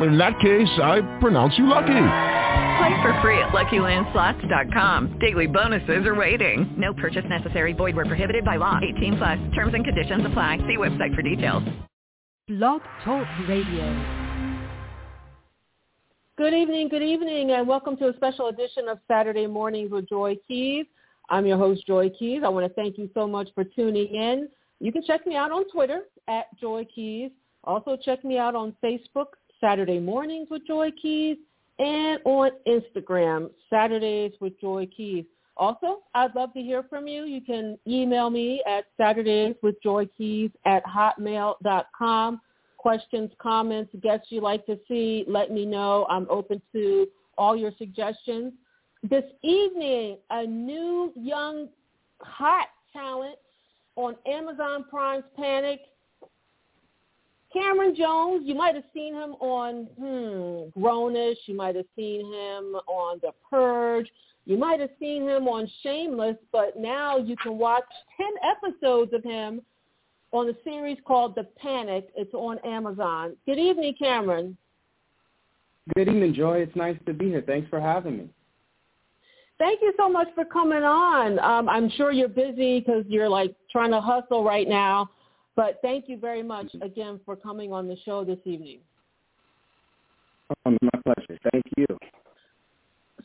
In that case, I pronounce you lucky. Play for free at LuckyLandSlots.com. Daily bonuses are waiting. No purchase necessary. Void where prohibited by law. 18 plus. Terms and conditions apply. See website for details. Blog Talk Radio. Good evening, good evening, and welcome to a special edition of Saturday Mornings with Joy Keys. I'm your host, Joy Keys. I want to thank you so much for tuning in. You can check me out on Twitter at Joy Keys. Also check me out on Facebook, Saturday Mornings with Joy Keys, and on Instagram, Saturdays with Joy Keys. Also, I'd love to hear from you. You can email me at Saturdays with Joy Keys at hotmail.com. Questions, comments, guests you'd like to see, let me know. I'm open to all your suggestions. This evening, a new young hot talent on Amazon Prime's Panic Camron Jones, you might have seen him on hmm, grown-ish. You might have seen him on The Purge. You might have seen him on Shameless, but now you can watch 10 episodes of him on a series called The Panic. It's on Amazon. Good evening, Camron. Good evening, Joy. It's nice to be here. Thanks for having me. Thank you so much for coming on. Um, I'm sure you're busy because you're like trying to hustle right now. But thank you very much again for coming on the show this evening. Oh, my pleasure. Thank you.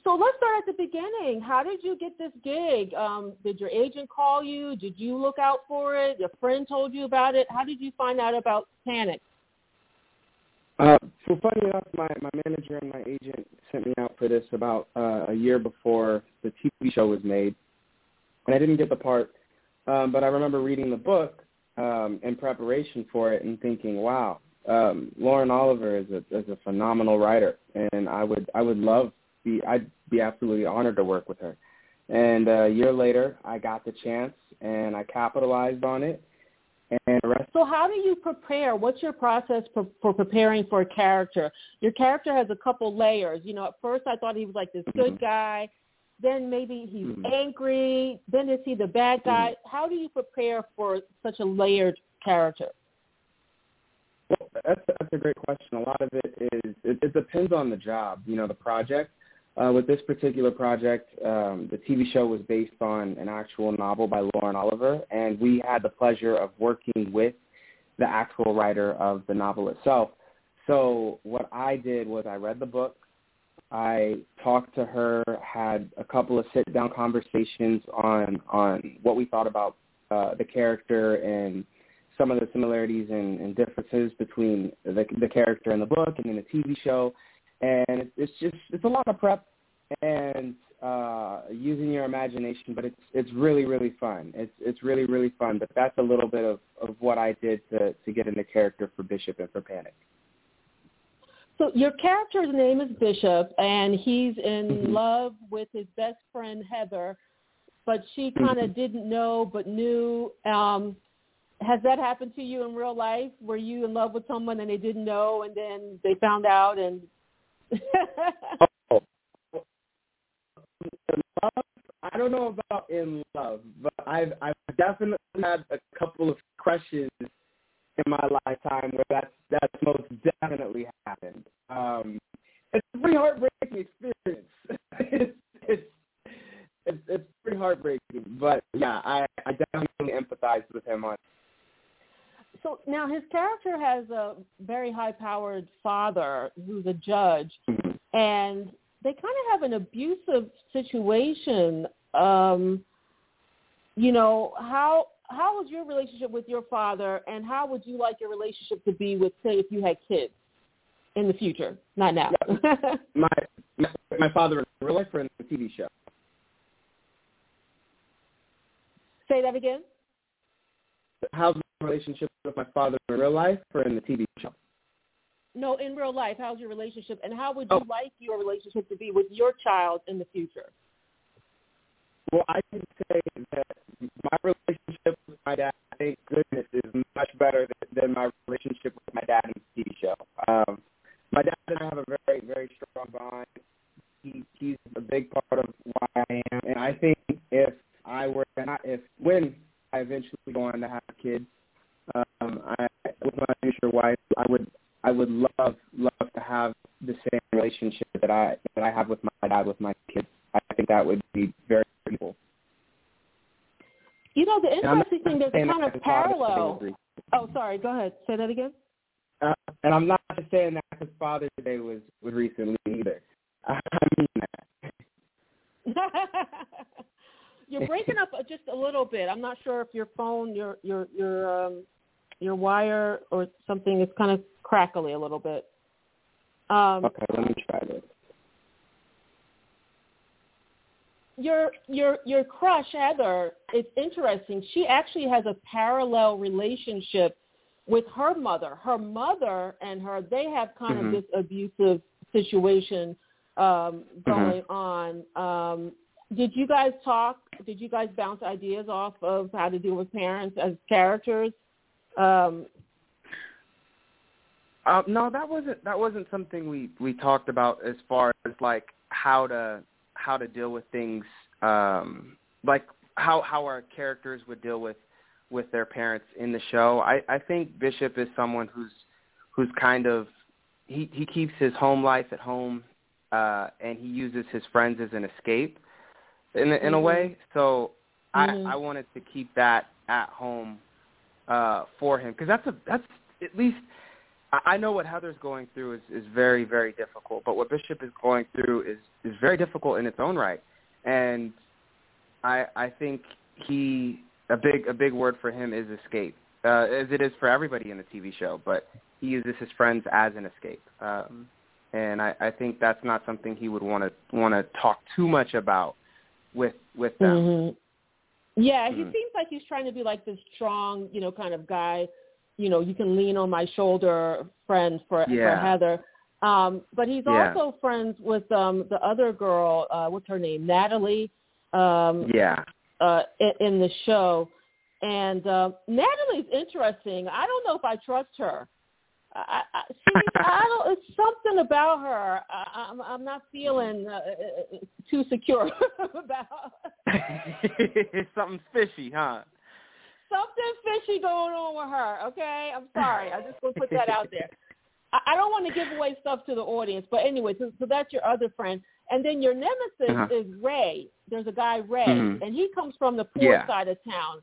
So let's start at the beginning. How did you get this gig? Um, did your agent call you? Did you look out for it? Your friend told you about it? How did you find out about Panic? Uh, so funny enough, my, my manager and my agent sent me out for this about uh, a year before the TV show was made, and I didn't get the part. Um, but I remember reading the book um, in preparation for it and thinking, wow, um, Lauren Oliver is a is a phenomenal writer, and I would I would love be I'd be absolutely honored to work with her. And a year later, I got the chance and I capitalized on it. And so, how do you prepare? What's your process for, for preparing for a character? Your character has a couple layers. You know, at first I thought he was like this good mm-hmm. guy, then maybe he's mm-hmm. angry, then is he the bad guy? Mm-hmm. How do you prepare for such a layered character? Well, that's that's a great question. A lot of it is it, it depends on the job, you know, the project. Uh, with this particular project, um, the TV show was based on an actual novel by Lauren Oliver, and we had the pleasure of working with the actual writer of the novel itself. So what I did was I read the book, I talked to her, had a couple of sit-down conversations on on what we thought about uh, the character and some of the similarities and, and differences between the, the character in the book and in the TV show. And it's just it's a lot of prep and uh, using your imagination, but it's it's really really fun. It's it's really really fun. But that's a little bit of of what I did to to get into character for Bishop and for Panic. So your character's name is Bishop, and he's in mm-hmm. love with his best friend Heather, but she kind of mm-hmm. didn't know but knew. Um, has that happened to you in real life? Were you in love with someone and they didn't know, and then they found out? And oh, love, I don't know about in love, but I've I've definitely had a couple of crushes in my lifetime where that's that's most definitely happened. Um, it's a pretty heartbreaking experience. it's, it's it's it's pretty heartbreaking, but yeah, I I definitely empathize with him on. So now his character has a very high-powered father who's a judge, mm-hmm. and they kind of have an abusive situation. Um, you know how how was your relationship with your father, and how would you like your relationship to be with, say, if you had kids in the future, not now? my, my my father in real life or in the TV show? Say that again. How's my relationship with my father in real life or in the TV show? No, in real life. How's your relationship, and how would you oh. like your relationship to be with your child in the future? Well, I can say that my relationship with my dad, thank goodness, is much better than, than my relationship with my dad the TV show. Um, my dad and I have a very, very strong bond. He, he's a big part of why I am, and I think if I were not, if when I eventually go on to have kids, um, I with my future wife, I would, I would love, love to have the same relationship that I that I have with my dad with my kids. I think that would be very. You know, the And I'm not interesting thing, there's a kind of his Father's Day parallel. Oh, sorry. Go ahead. Say that again. Uh, and I'm not just saying that because Father's Day was was recently either. I mean that. You're breaking up just a little bit. I'm not sure if your phone, your your your um your wire or something is kind of crackly a little bit. Um, Okay, let me try this. Your your your crush Heather is interesting. She actually has a parallel relationship with her mother. Her mother and her they have kind Mhm. of this abusive situation um going Mm-hmm. on. Um did you guys talk? Did you guys bounce ideas off of how to deal with parents as characters? Um Uh, no, that wasn't that wasn't something we we talked about as far as like how to how to deal with things um like how how our characters would deal with with their parents in the show. I I think Bishop is someone who's who's kind of he he keeps his home life at home uh and he uses his friends as an escape in in a Mhm. way. So Mhm. I I wanted to keep that at home uh for him because that's a that's at least I I know what Heather's going through is, is very, very difficult, but what Bishop is going through is, is very difficult in its own right. And I I think he a big a big word for him is escape, uh, as it is for everybody in the TV show. But he uses his friends as an escape, um, and I, I think that's not something he would want to want to talk too much about with with them. Mhm. Yeah, he Mhm. seems like he's trying to be like this strong, you know, kind of guy. You know, you can lean on my shoulder, friend for for Heather. Um, but he's Yeah. also friends with um the other girl. Uh, what's her name? Natalie. Um, Yeah, uh, in, in the show, and uh, Natalie's interesting. I don't know if I trust her. I, I, she, I don't. It's something about her. I, I'm, I'm not feeling uh, uh, too secure about. something's fishy, huh? Something fishy going on with her. Okay, I'm sorry. I just want to put that out there. I, I don't want to give away stuff to the audience, but anyway, so, so that's your other friend, and then your nemesis Uh-huh. is Ray. There's a guy Ray, Mhm. and he comes from the poor Yeah. side of town.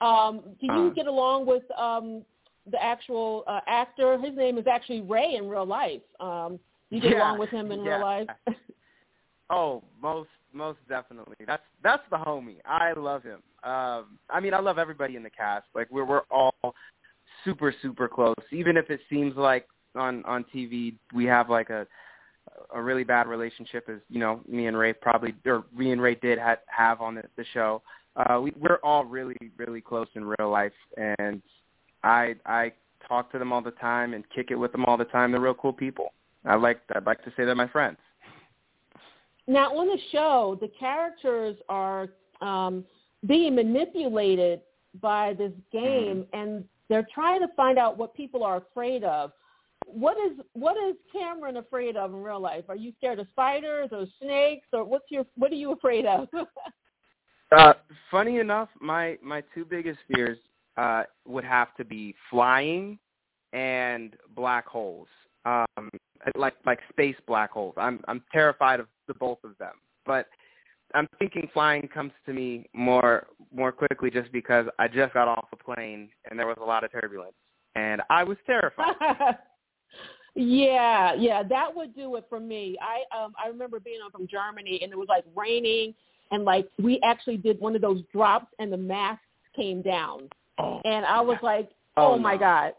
Um, do you Uh. get along with um, the actual uh, actor? His name is actually Ray in real life. Um, you get Yeah, along with him in yeah. real life? Oh, most most definitely. That's that's the homie. I love him. Um, I mean, I love everybody in the cast. Like we're we're all super super close. Even if it seems like on on TV we have like a a really bad relationship, as you know, me and Ray probably or me and Ray did ha- have on the, the show. Uh, we we're all really really close in real life, and I I talk to them all the time and kick it with them all the time. They're real cool people. I like I'd like to say they're my friends. Now, on the show, the characters are um, being manipulated by this game, and they're trying to find out what people are afraid of. What is what is Camron afraid of in real life? Are you scared of spiders or snakes, or what's your what are you afraid of? Uh, funny enough, my my two biggest fears uh, would have to be flying and black holes, um, like like space black holes. I'm I'm terrified of the both of them, but I'm thinking flying comes to me more more quickly just because I just got off a plane and there was a lot of turbulence and I was terrified. yeah, yeah, that would do it for me. I um I remember being on from Germany and it was like raining and like we actually did one of those drops and the masks came down. Oh, And I was like, "Oh, Oh, my no. god."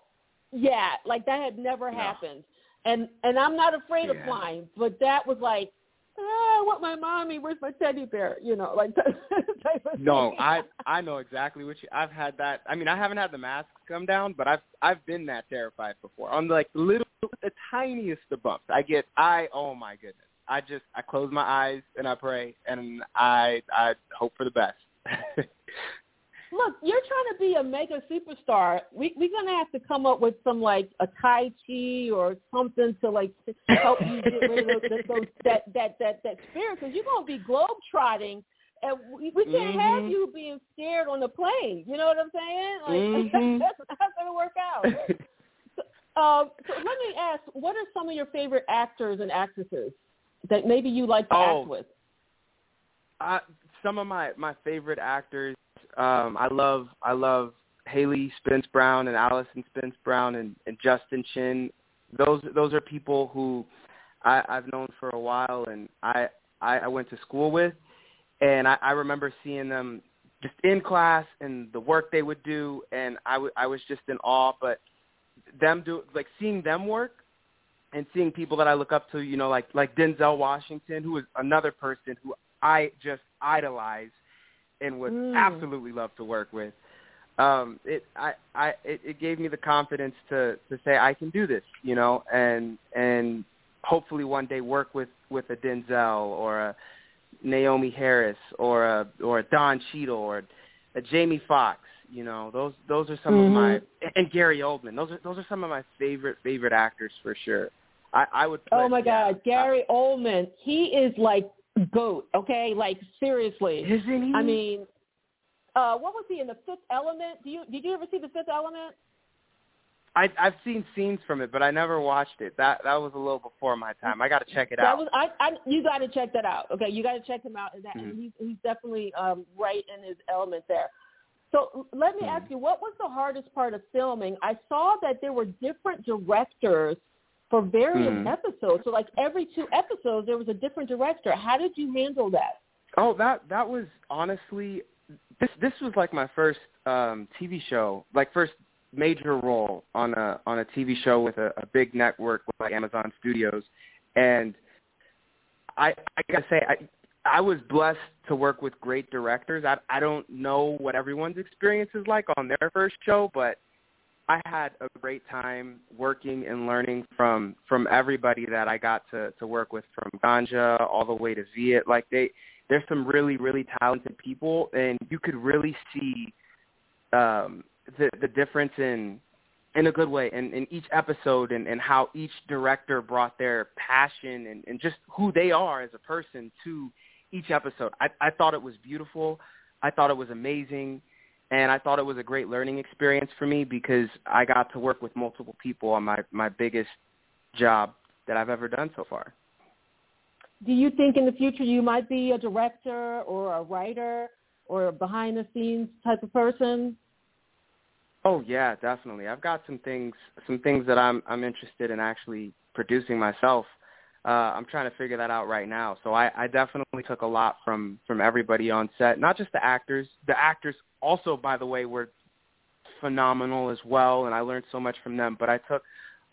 Yeah, like that had never No. happened. And and I'm not afraid of flying, but that was like, ah, I want my mommy. Where's my teddy bear? You know, like that type of No, thing. I I know exactly what you. I've had that. I mean, I haven't had the mask come down, but I've I've been that terrified before. On like the little, the tiniest of bumps, I get. I oh my goodness. I just I close my eyes and I pray and I I hope for the best. Look, you're trying to be a mega superstar. We we're gonna have to come up with some like a tai chi or something to like to help you get rid of those, those that that that that spirit because you're gonna be globe trotting. And we, we can't Mhm. have you being scared on the plane. You know what I'm saying? Like Mhm. that's not gonna work out. Um, so let me ask, what are some of your favorite actors and actresses that maybe you like to Oh. act with? uh, some of my my favorite actors. Um, I love I love Haley Spence Brown and Allison Spence Brown and, and Justin Chin. Those those are people who I, I've known for a while and I, I I went to school with, and I, I remember seeing them just in class and the work they would do, and I, w- I was just in awe. But them do like seeing them work and seeing people that I look up to, you know, like like Denzel Washington, who is another person who I just idolize and would Mm. absolutely love to work with. Um, it I, I it, it gave me the confidence to to say I can do this, you know, and and hopefully one day work with with a Denzel or a Naomie Harris or a or a Don Cheadle or a Jamie Foxx. You know, those those are some of my and Gary Oldman. Those are those are some of my favorite favorite actors for sure. I, I would. Oh my God, Gary Oldman, he is like goat. Okay, like seriously. Isn't he? I mean, uh, what was he in the Fifth Element? Do you did you ever see the Fifth Element? I I've seen scenes from it, but I never watched it. That that was a little before my time. I got to check it That out. was I, I you got to check that out. Okay, you got to check him out. And, that, and Mhm. he's he's definitely um, right in his element there. So let me Mhm. ask you, what was the hardest part of filming? I saw that there were different directors for various Mhm. episodes. So like every two episodes, there was a different director. How did you handle that? Oh, that that was honestly this this was like my first um TV show, like first major role on a on a TV show with a, a big network like Amazon Studios, and I I gotta say I I was blessed to work with great directors. I I don't know what everyone's experience is like on their first show, but I had a great time working and learning from from everybody that I got to to work with, from Ganja all the way to Viet. Like they, there's some really really talented people, and you could really see um, the the difference in in a good way in, in each episode and, and how each director brought their passion and, and just who they are as a person to each episode. I, I thought it was beautiful. I thought it was amazing and I thought it was a great learning experience for me because I got to work with multiple people on my my biggest job that I've ever done so far. Do you think in the future you might be a director or a writer or a behind the scenes type of person? Oh yeah, definitely. I've got some things some things that I'm I'm interested in actually producing myself. Uh, I'm trying to figure that out right now. So I, I definitely took a lot from from everybody on set, not just the actors. The actors also, by the way, were phenomenal as well, and I learned so much from them. But I took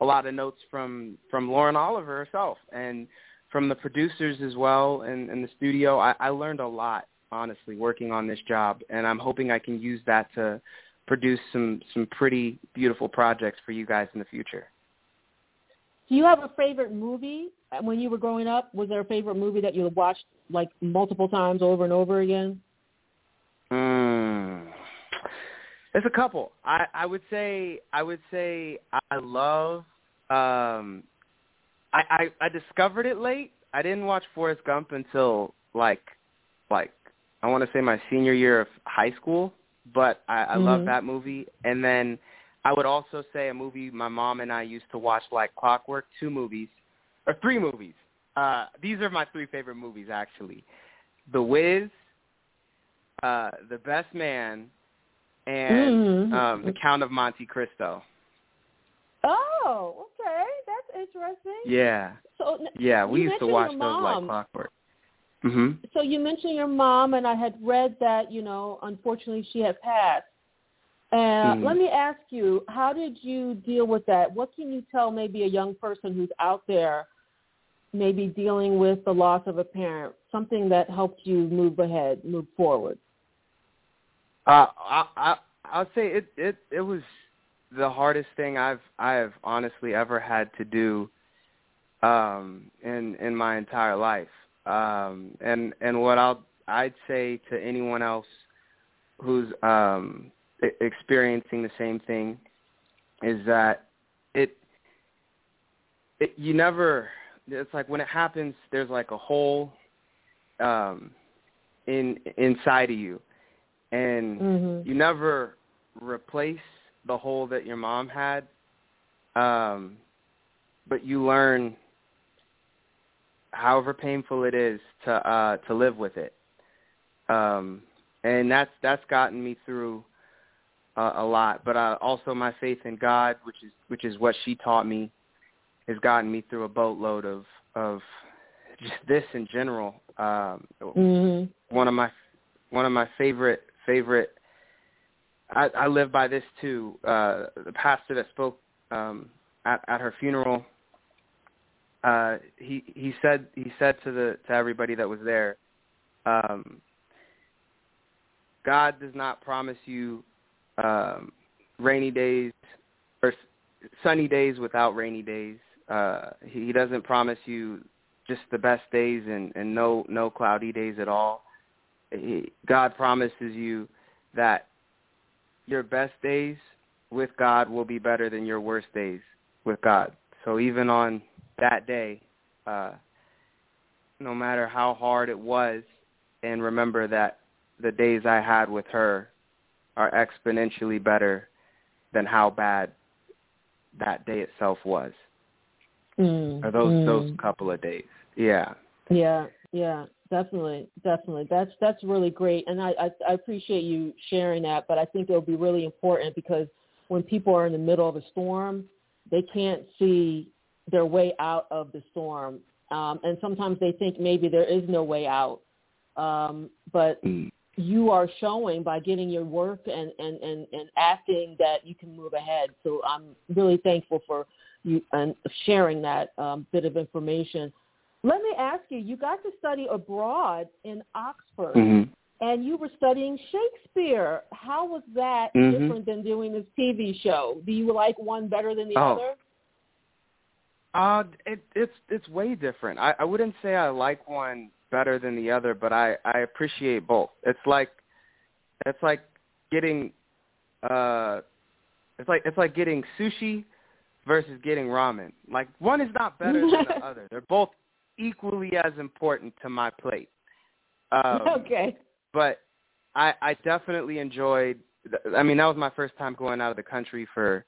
a lot of notes from from Lauren Oliver herself and from the producers as well and, and the studio. I, I learned a lot, honestly, working on this job, and I'm hoping I can use that to produce some some pretty beautiful projects for you guys in the future. Do you have a favorite movie Uh, when you were growing up? Was there a favorite movie that you watched like multiple times over and over again? Mm. There's a couple. I, I would say I would say I love um I, I I discovered it late. I didn't watch Forrest Gump until like like I want to say my senior year of high school, but I, I love Mhm. that movie. And then I would also say a movie my mom and I used to watch like clockwork, two movies or three movies. Uh these are my three favorite movies actually. The Wiz, uh, The Best Man, and Mhm. um, The Count of Monte Cristo. Oh, okay, that's interesting. Yeah, So yeah, we used to watch those like clockwork. Mhm. so you mentioned your mom, and I had read that you know, unfortunately, she had passed. Uh, Mhm. Let me ask you, how did you deal with that? What can you tell maybe a young person who's out there, maybe dealing with the loss of a parent, something that helped you move ahead, move forward? Uh, I, I I'll say it it it was the hardest thing I've I've honestly ever had to do. um, in in my entire life. Um, and and what I'll I'd say to anyone else who's um, experiencing the same thing is that it, it you never it's like when it happens there's like a hole um in inside of you and Mhm. you never replace the hole that your mom had um but you learn however painful it is to uh to live with it um and that's that's gotten me through uh, a lot but uh, also my faith in God which is which is what she taught me has gotten me through a boatload of of just this in general um Mhm. one of my one of my favorite favorite I, I live by this too. Uh the pastor that spoke um at, at her funeral uh he he said he said to the to everybody that was there um God does not promise you um rainy days or sunny days without rainy days. Uh he, doesn't promise you just the best days and, and no no cloudy days at all. He, God promises you that your best days with God will be better than your worst days with God. So even on that day, uh, no matter how hard it was, and remember that the days I had with her are exponentially better than how bad that day itself was, Mm. or those mm. those couple of days. Yeah. Yeah, yeah, definitely, definitely. That's that's really great, and I, I I appreciate you sharing that. But I think it'll be really important because when people are in the middle of a storm, they can't see their way out of the storm, um, and sometimes they think maybe there is no way out. Um, but you are showing by getting your work and, and, and, and acting that you can move ahead. So I'm really thankful for you and sharing that um, bit of information. Let me ask you, you got to study abroad in Oxford Mhm. and you were studying Shakespeare. How was that Mhm. different than doing this TV show? Do you like one better than the Oh. other? Uh, it, it's it's way different. I, I wouldn't say I like one better than the other, but I I appreciate both. It's like it's like getting uh it's like it's like getting sushi versus getting ramen. Like one is not better than the other. They're both equally as important to my plate. Um, okay. but I I definitely enjoyed. I mean, that was my first time going out of the country for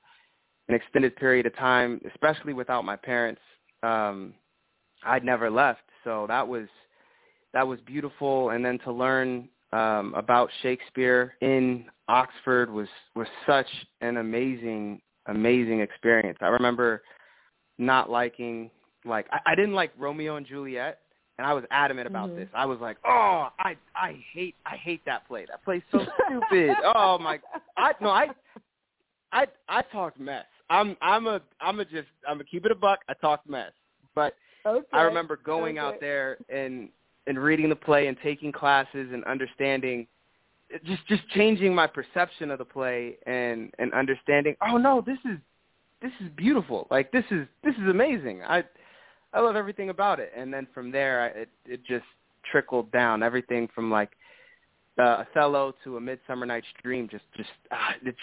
an extended period of time, especially without my parents. Um, I'd never left, so that was that was beautiful. And then to learn um, about Shakespeare in Oxford was was such an amazing amazing experience. I remember not liking like I, I didn't like Romeo and Juliet, and I was adamant about Mhm. this. I was like, oh, I I hate I hate that play. That play's so stupid. oh my, I no I I I talked mess. I'm I'm a I'm a just I'm a keep it a buck. I talked mess, but Okay. I remember going out there and and reading the play and taking classes and understanding just just changing my perception of the play and and understanding oh no this is this is beautiful. Like this is this is amazing. I i love everything about it. And then from there I, it it just trickled down. Everything from like uh, othello to a midsummer night's dream just just ah, it's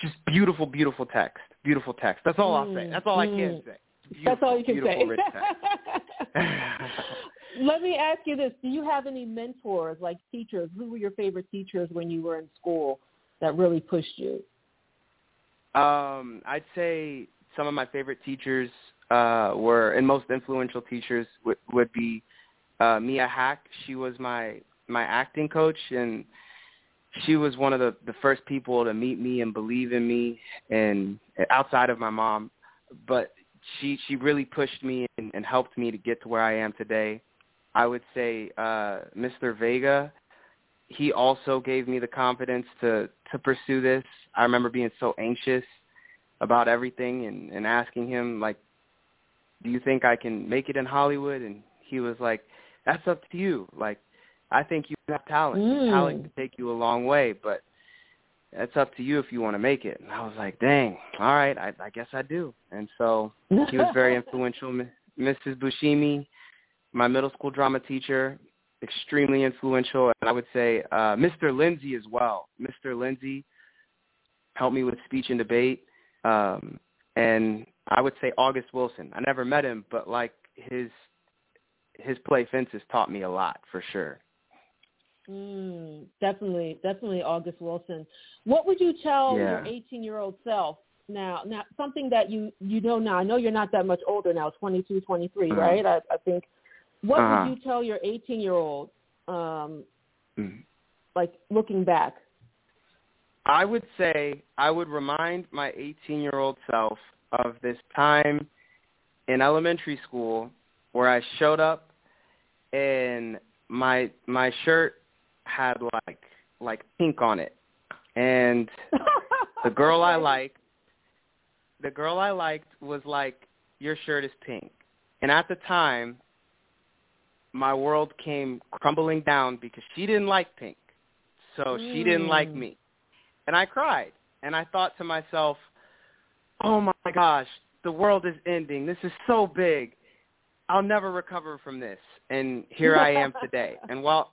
just beautiful beautiful text. Beautiful text. That's all i'll say. Mm, that's all i can mm. say. That's all you can say. Let me ask you this: Do you have any mentors, like teachers? Who were your favorite teachers when you were in school that really pushed you? Um, I'd say some of my favorite teachers uh, were, and most influential teachers would, would be uh, Mia Hack. She was my my acting coach, and she was one of the the first people to meet me and believe in me, and outside of my mom, but she she really pushed me and, and helped me to get to where I am today. I would say uh, Mr. Vega. He also gave me the confidence to to pursue this. I remember being so anxious about everything and, and asking him like, "Do you think I can make it in Hollywood?" And he was like, "That's up to you. Like, I think you have talent. Mm. Talent can take you a long way, but that's up to you if you want to make it." And I was like, "Dang, all right, I, I guess I do." And so he was very influential. Mrs. Bushimi, my middle school drama teacher, extremely influential, and I would say uh, Mr. Lindsay as well. Mr. Lindsay helped me with speech and debate, um, and I would say August Wilson. I never met him, but like his his play fences taught me a lot for sure. Mm, definitely, definitely August Wilson. What would you tell Yeah. your 18 year old self now? Now, something that you you know now. I know you're not that much older now, 22, 23, Uh-huh. right? I, I think. What Uh-huh. would you tell your 18 year old, um, Mm. like looking back? I would say I would remind my 18-year-old self of this time in elementary school where I showed up and my my shirt had like like pink on it. And the girl I liked the girl I liked was like your shirt is pink. And at the time my world came crumbling down because she didn't like pink. So she didn't like Mm. me and I cried. And I thought to myself, "Oh my gosh, the world is ending. This is so big. I'll never recover from this." And here I am today. And while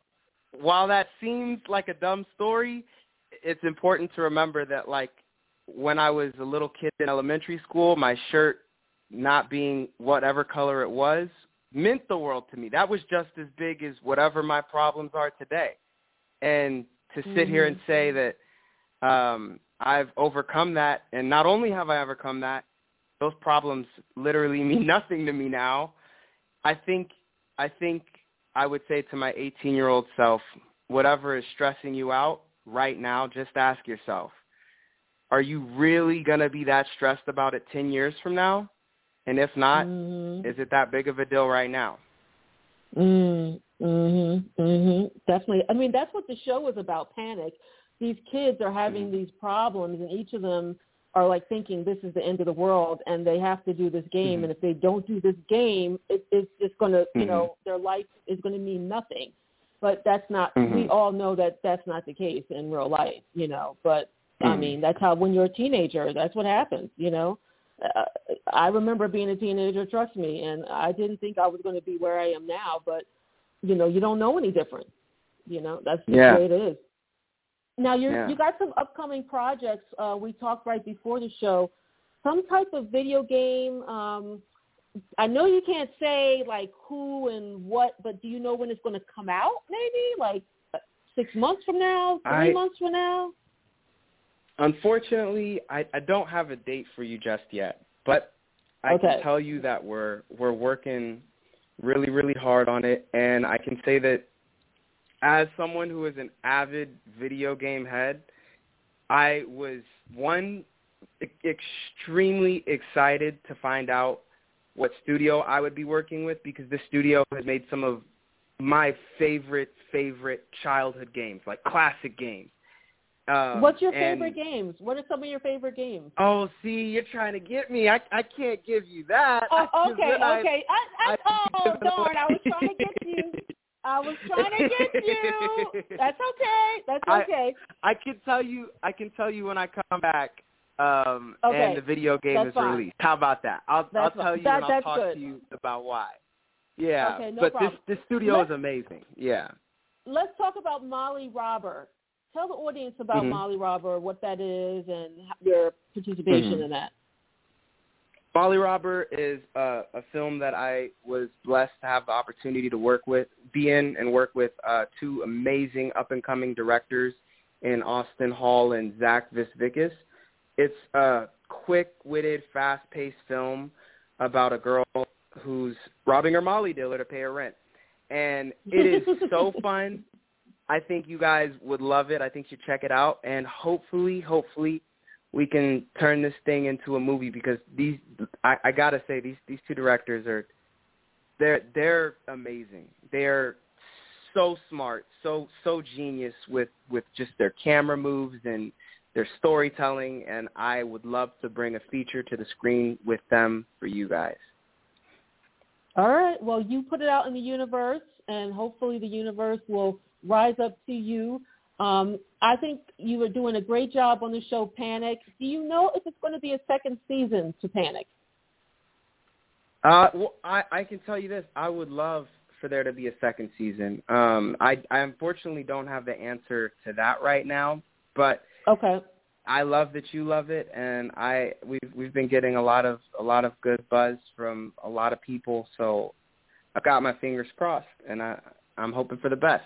while that seems like a dumb story, it's important to remember that like when I was a little kid in elementary school, my shirt not being whatever color it was meant the world to me. That was just as big as whatever my problems are today. And to sit here and say that um, I've overcome that, and not only have I overcome that, those problems literally mean nothing to me now. I think I think I would say to my 18-year-old self, whatever is stressing you out right now, just ask yourself, are you really going to be that stressed about it 10 years from now? And if not, Mhm. is it that big of a deal right now? Mm, mhm, mhm. Definitely. I mean, that's what the show was about. Panic. These kids are having Mhm. these problems, and each of them are like thinking this is the end of the world, and they have to do this game. Mhm. And if they don't do this game, it, it's just going to, you Mhm. know, their life is going to mean nothing. But that's not. We Mhm. all know that that's not the case in real life, you know. But I Mhm. mean, that's how when you're a teenager, that's what happens, you know. Uh, I remember being a teenager, trust me, and I didn't think I was going to be where I am now, but you know, you don't know any different. You know, that's just Yeah. the way it is. Now you Yeah. you got some upcoming projects. Uh, we talked right before the show. Some type of video game. Um, I know you can't say like who and what, but do you know when it's going to come out? Maybe like six months from now, three I- months from now. Unfortunately, I, I don't have a date for you just yet, but I Okay. can tell you that we're we're working really really hard on it, and I can say that as someone who is an avid video game head, I was one e- extremely excited to find out what studio I would be working with because this studio has made some of my favorite favorite childhood games, like classic games. Um, What's your and- favorite games? What are some of your favorite games? Oh, see, you're trying to get me. I I can't give you that. Oh, okay, I- okay. I, I, I'd oh, darn! I was trying to get you. I was trying to get you. That's okay. That's okay. I can tell you. I can tell you when I come back. Um, Okay, and the video game that's is fine. released. How about that? I'll I'll That's tell fine. you That- and I'll talk good. to you about why. Yeah, Okay, no but problem. this this studio Let's- is amazing. Yeah. Let's talk about Molly Robber. Tell the audience about Mhm. Molly Robber, what that is, and your participation Mhm. in that. Molly Robber is a, a film that I was blessed to have the opportunity to work with, be in and work with uh, two amazing up-and-coming directors in Austin Hall and Zach Visvikis. It's a quick-witted, fast-paced film about a girl who's robbing her Molly dealer to pay her rent. And it is so fun. I think you guys would love it. I think you should check it out. And hopefully, hopefully, we can turn this thing into a movie because these I, I gotta say these these two directors are they're they're amazing. They're so smart, so so genius with with just their camera moves and their storytelling and I would love to bring a feature to the screen with them for you guys. All right. Well, you put it out in the universe, and hopefully the universe will rise up to you. Um, I think you were doing a great job on the show Panic. Do you know if it's going to be a second season to Panic? Uh, well, I, I can tell you this. I would love for there to be a second season. Um, I, I unfortunately don't have the answer to that right now, but okay. I love that you love it, and I we've we've been getting a lot of a lot of good buzz from a lot of people. So I've got my fingers crossed, and I I'm hoping for the best.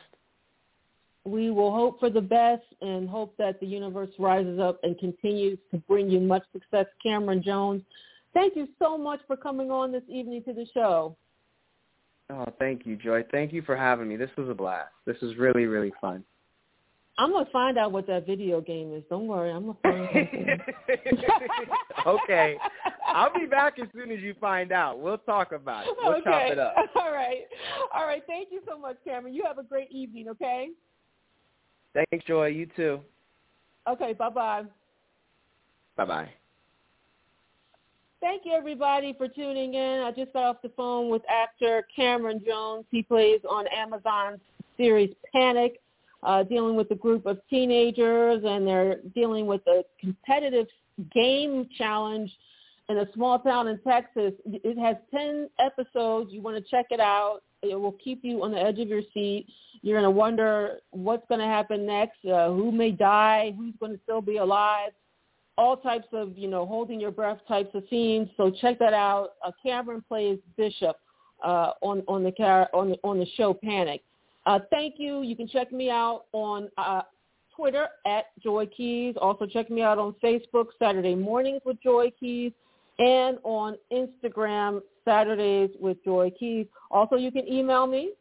We will hope for the best and hope that the universe rises up and continues to bring you much success, Camron Jones. Thank you so much for coming on this evening to the show. Oh, thank you, Joy. Thank you for having me. This was a blast. This was really, really fun. I'm gonna find out what that video game is. Don't worry, I'm gonna find out. okay, I'll be back as soon as you find out. We'll talk about it. We'll okay. chop it up. All right, all right. Thank you so much, Camron. You have a great evening. Okay. Thanks, Joy. You too. Okay. Bye bye. Bye bye. Thank you, everybody, for tuning in. I just got off the phone with actor Camron Jones. He plays on Amazon's series Panic, uh, dealing with a group of teenagers, and they're dealing with a competitive game challenge in a small town in Texas. It has 10 episodes. You want to check it out. It will keep you on the edge of your seat. You're going to wonder what's going to happen next, uh, who may die, who's going to still be alive all types of, you know, holding your breath types of scenes. So check that out. Uh, Camron plays Bishop uh, on on the car on the, on the show Panic. Uh, thank you. You can check me out on uh, Twitter at Joy Keys. Also check me out on Facebook Saturday Mornings with Joy Keys and on Instagram Saturdays with Joy Keys. Also, you can email me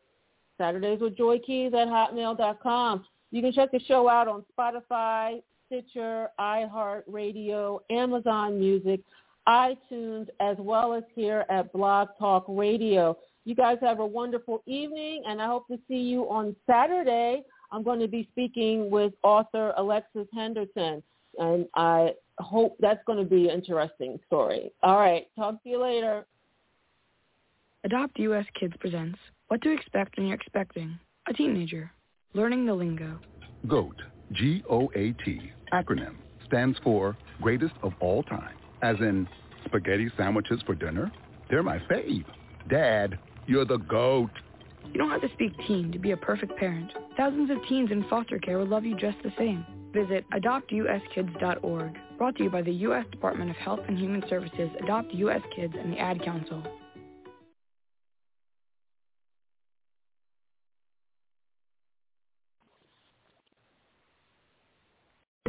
Saturdays with Joy Keys at hotmail.com. You can check the show out on Spotify, Stitcher, iHeartRadio, Amazon Music, iTunes, as well as here at Blog Talk Radio. You guys have a wonderful evening, and I hope to see you on Saturday. I'm going to be speaking with author Alexis Henderson, and I hope that's going to be an interesting story. All right, talk to you later. Adopt US Kids presents What to Expect When You're Expecting a Teenager, Learning the Lingo. GOAT, G-O-A-T acronym stands for greatest of all time, as in spaghetti sandwiches for dinner. They're my fave. Dad, you're the GOAT. You don't have to speak teen to be a perfect parent. Thousands of teens in foster care will love you just the same. Visit adoptuskids.org. Brought to you by the U.S. Department of Health and Human Services, Adopt U.S. Kids, and the Ad Council.